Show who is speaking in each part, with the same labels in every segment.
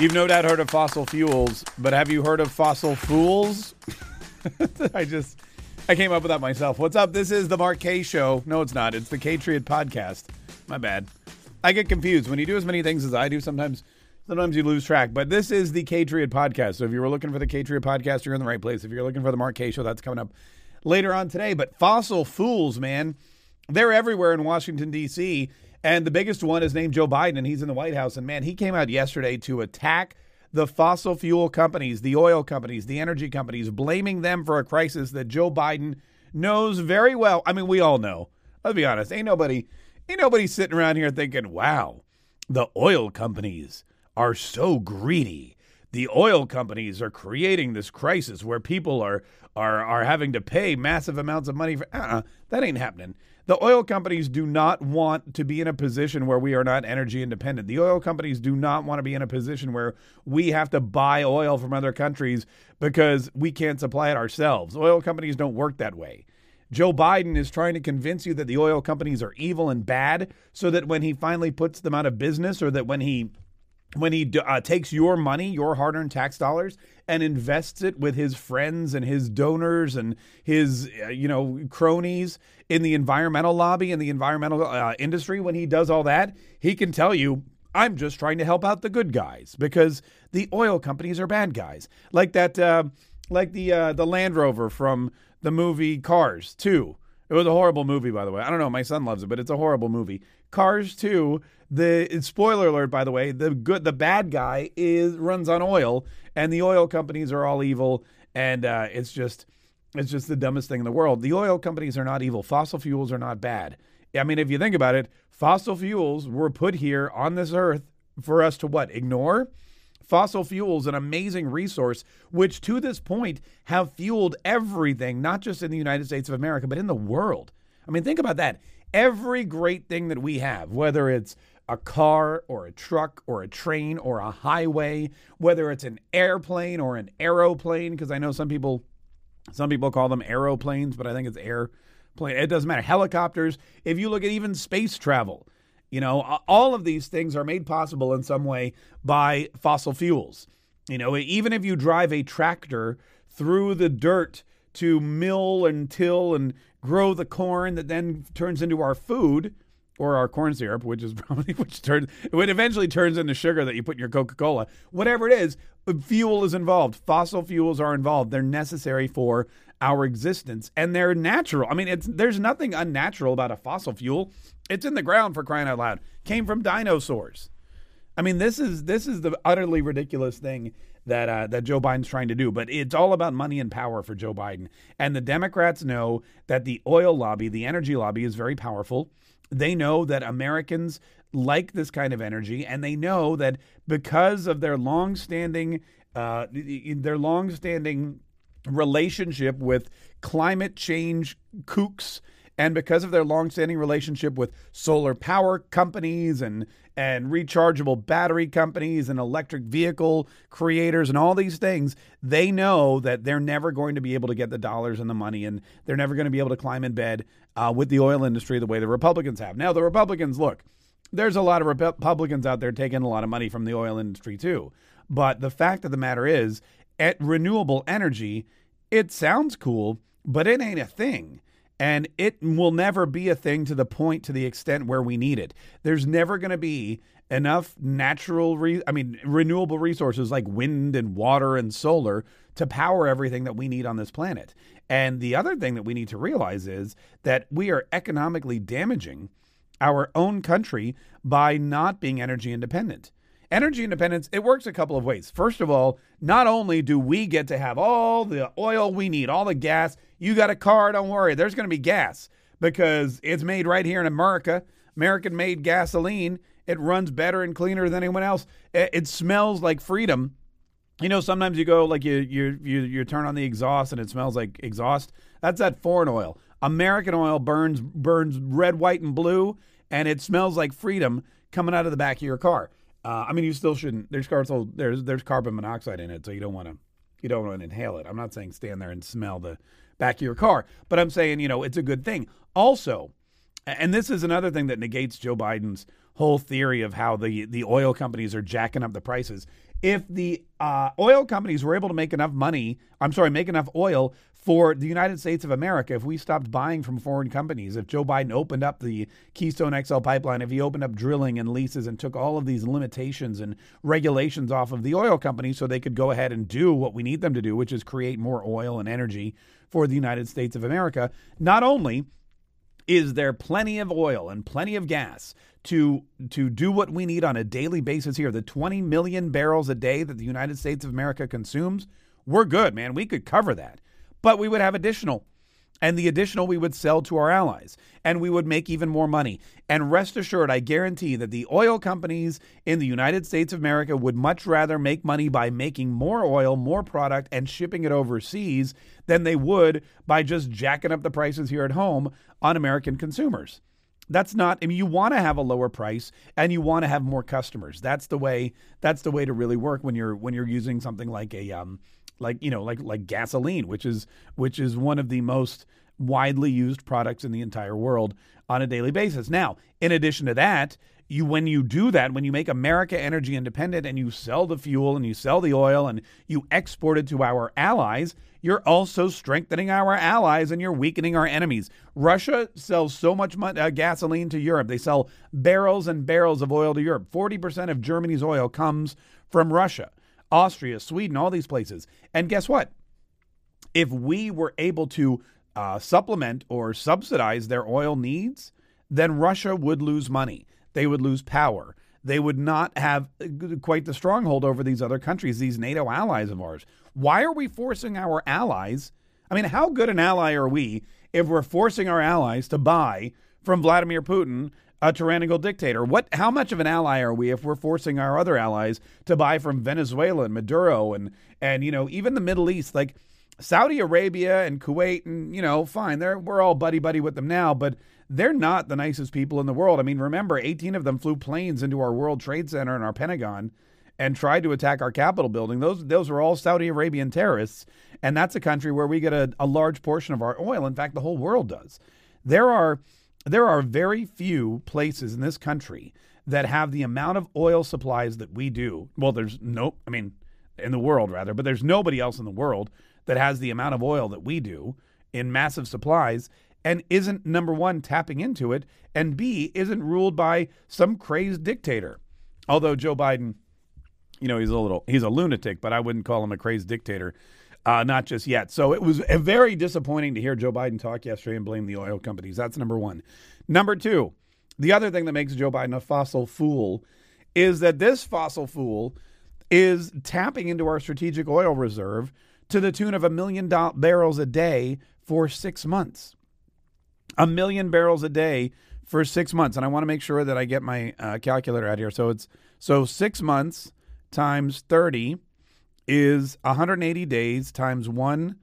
Speaker 1: You've no doubt heard of fossil fuels, but have you heard of fossil fools? I just, I came up with that myself. What's up? This is the Mark Kaye Show. No, it's not. It's the Katriot Podcast. My bad. I get confused when you do as many things as I do. Sometimes, sometimes you lose track. But this is the Katriot Podcast. So if you were looking for the Katriot Podcast, you're in the right place. If you're looking for the Mark Kaye Show, that's coming up later on today. But fossil fools, man, they're everywhere in Washington D.C. And the biggest one is named Joe Biden, and he's in the White House. And man, he came out yesterday to attack the fossil fuel companies, the oil companies, the energy companies, blaming them for a crisis that Joe Biden knows very well. I mean, we all know. Let's be honest. Ain't nobody, ain't nobody sitting around here thinking, "Wow, the oil companies are so greedy." The oil companies are creating this crisis where people are are are having to pay massive amounts of money for. Uh-uh, that ain't happening. The oil companies do not want to be in a position where we are not energy independent. The oil companies do not want to be in a position where we have to buy oil from other countries because we can't supply it ourselves. Oil companies don't work that way. Joe Biden is trying to convince you that the oil companies are evil and bad so that when he finally puts them out of business or that when he when he uh, takes your money, your hard earned tax dollars, and invests it with his friends and his donors and his, uh, you know, cronies in the environmental lobby and the environmental uh, industry, when he does all that, he can tell you, I'm just trying to help out the good guys because the oil companies are bad guys. Like that, uh, like the uh, the Land Rover from the movie Cars 2. It was a horrible movie, by the way. I don't know. My son loves it, but it's a horrible movie. Cars 2 the spoiler alert, by the way, the good, the bad guy is runs on oil, and the oil companies are all evil, and uh, it's just, it's just the dumbest thing in the world. The oil companies are not evil. Fossil fuels are not bad. I mean, if you think about it, fossil fuels were put here on this earth for us to what? Ignore? Fossil fuels, an amazing resource, which to this point have fueled everything, not just in the United States of America, but in the world. I mean, think about that. Every great thing that we have, whether it's a car or a truck or a train or a highway, whether it's an airplane or an aeroplane, because I know some people some people call them aeroplanes, but I think it's airplane. It doesn't matter. Helicopters. If you look at even space travel, you know, all of these things are made possible in some way by fossil fuels. You know, even if you drive a tractor through the dirt to mill and till and grow the corn that then turns into our food, or our corn syrup, which is probably which turns it eventually turns into sugar that you put in your Coca Cola. Whatever it is, fuel is involved. Fossil fuels are involved. They're necessary for our existence, and they're natural. I mean, it's there's nothing unnatural about a fossil fuel. It's in the ground for crying out loud. Came from dinosaurs. I mean, this is this is the utterly ridiculous thing that uh, that Joe Biden's trying to do. But it's all about money and power for Joe Biden. And the Democrats know that the oil lobby, the energy lobby, is very powerful. They know that Americans like this kind of energy, and they know that because of their longstanding uh, their longstanding relationship with climate change kooks and because of their longstanding relationship with solar power companies and and rechargeable battery companies and electric vehicle creators and all these things, they know that they're never going to be able to get the dollars and the money, and they're never going to be able to climb in bed uh, with the oil industry the way the Republicans have. Now, the Republicans, look, there's a lot of Republicans out there taking a lot of money from the oil industry too. But the fact of the matter is, at renewable energy, it sounds cool, but it ain't a thing and it will never be a thing to the point to the extent where we need it. There's never going to be enough natural re- I mean renewable resources like wind and water and solar to power everything that we need on this planet. And the other thing that we need to realize is that we are economically damaging our own country by not being energy independent. Energy independence, it works a couple of ways. First of all, not only do we get to have all the oil we need, all the gas, you got a car, don't worry, there's going to be gas because it's made right here in America. American made gasoline. It runs better and cleaner than anyone else. It, smells like freedom. You know, sometimes you go like you you you you turn on the exhaust and it smells like exhaust. That's that foreign oil. American oil burns burns red, white, and blue, and it smells like freedom coming out of the back of your car. Uh, I mean, you still shouldn't. There's carbon. There's there's carbon monoxide in it, so you don't want to you don't want to inhale it. I'm not saying stand there and smell the back of your car, but I'm saying you know it's a good thing. Also, and this is another thing that negates Joe Biden's whole theory of how the the oil companies are jacking up the prices. If the uh, oil companies were able to make enough money, I'm sorry, make enough oil for the United States of America, if we stopped buying from foreign companies, if Joe Biden opened up the Keystone XL pipeline, if he opened up drilling and leases and took all of these limitations and regulations off of the oil companies so they could go ahead and do what we need them to do, which is create more oil and energy for the United States of America, not only is there plenty of oil and plenty of gas to to do what we need on a daily basis here? The 20 million barrels a day that the United States of America consumes? We're good man. We could cover that. But we would have additional. And the additional we would sell to our allies, and we would make even more money. And rest assured, I guarantee that the oil companies in the United States of America would much rather make money by making more oil, more product, and shipping it overseas than they would by just jacking up the prices here at home on American consumers. That's not I mean you want to have a lower price and you want to have more customers. That's the way that's the way to really work when you're when you're using something like a um like you know like like gasoline which is which is one of the most widely used products in the entire world on a daily basis. Now in addition to that you when you do that when you make america energy independent and you sell the fuel and you sell the oil and you export it to our allies you're also strengthening our allies and you're weakening our enemies. Russia sells so much uh, gasoline to europe. They sell barrels and barrels of oil to europe. 40% of germany's oil comes from russia Austria, Sweden, all these places. And guess what? If we were able to uh, supplement or subsidize their oil needs, then Russia would lose money. They would lose power. They would not have uh, quite the stronghold over these other countries, these NATO allies of ours. Why are we forcing our allies? I mean, how good an ally are we if we're forcing our allies to buy from Vladimir Putin a tyrannical dictator. What? How much of an ally are we if we're forcing our other allies to buy from Venezuela and Maduro and and you know even the Middle East, like Saudi Arabia and Kuwait, and you know, fine, they're we're all buddy buddy with them now, but they're not the nicest people in the world. I mean, remember, 18 of them flew planes into our World Trade Center and our Pentagon and tried to attack our Capitol building. Those those were all Saudi Arabian terrorists, and that's a country where we get a, a large portion of our oil. In fact, the whole world does. There are there are very few places in this country that have the amount of oil supplies that we do. Well, there's no, I mean, in the world rather, but there's nobody else in the world that has the amount of oil that we do in massive supplies and isn't number one tapping into it and b isn't ruled by some crazed dictator although joe biden you know he's a little he's a lunatic but i wouldn't call him a crazed dictator uh, not just yet. So it was very disappointing to hear Joe Biden talk yesterday and blame the oil companies. That's number one. Number two, the other thing that makes Joe Biden a fossil fool is that this fossil fool is tapping into our strategic oil reserve to the tune of a million do- barrels a day for six months. A million barrels a day for six months. And I want to make sure that I get my uh, calculator out here. So it's so six months times 30 is 180 days times one,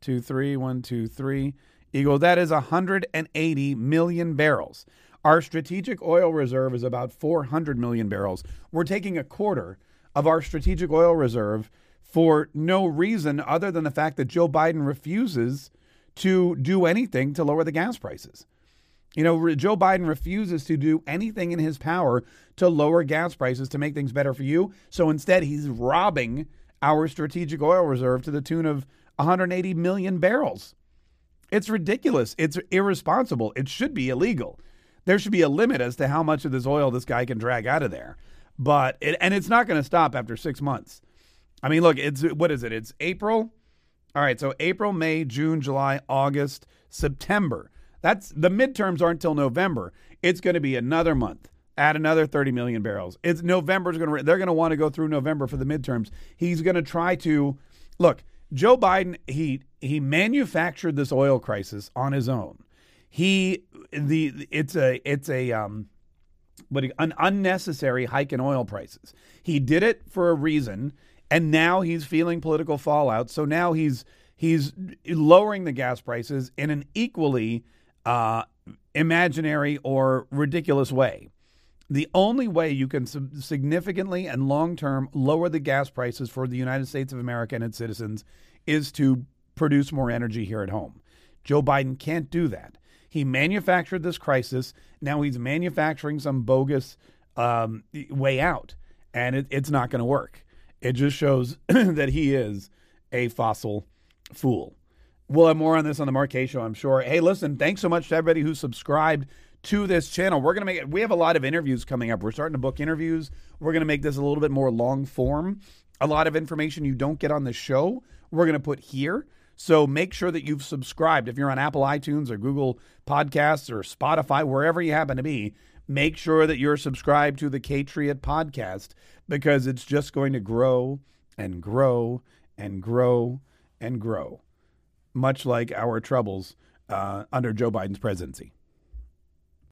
Speaker 1: two, three, one, two, three, equal. That is 180 million barrels. Our strategic oil reserve is about 400 million barrels. We're taking a quarter of our strategic oil reserve for no reason other than the fact that Joe Biden refuses to do anything to lower the gas prices. You know, Joe Biden refuses to do anything in his power to lower gas prices to make things better for you. So instead, he's robbing our strategic oil reserve to the tune of 180 million barrels. It's ridiculous. It's irresponsible. It should be illegal. There should be a limit as to how much of this oil this guy can drag out of there. But it, and it's not going to stop after 6 months. I mean, look, it's what is it? It's April. All right, so April, May, June, July, August, September. That's the midterms aren't until November. It's going to be another month add another 30 million barrels. It's November's going to they're going to want to go through November for the midterms. He's going to try to look, Joe Biden he he manufactured this oil crisis on his own. He the it's a it's a um but an unnecessary hike in oil prices. He did it for a reason and now he's feeling political fallout. So now he's he's lowering the gas prices in an equally uh, imaginary or ridiculous way. The only way you can significantly and long term lower the gas prices for the United States of America and its citizens is to produce more energy here at home. Joe Biden can't do that. He manufactured this crisis. Now he's manufacturing some bogus um, way out, and it, it's not going to work. It just shows that he is a fossil fool. We'll have more on this on the Mark Kaye Show, I'm sure. Hey, listen, thanks so much to everybody who subscribed to this channel. We're going to make it, we have a lot of interviews coming up. We're starting to book interviews. We're going to make this a little bit more long form. A lot of information you don't get on the show, we're going to put here. So make sure that you've subscribed. If you're on Apple iTunes or Google Podcasts or Spotify, wherever you happen to be, make sure that you're subscribed to the Katriot podcast because it's just going to grow and grow and grow and grow, much like our troubles uh, under Joe Biden's presidency.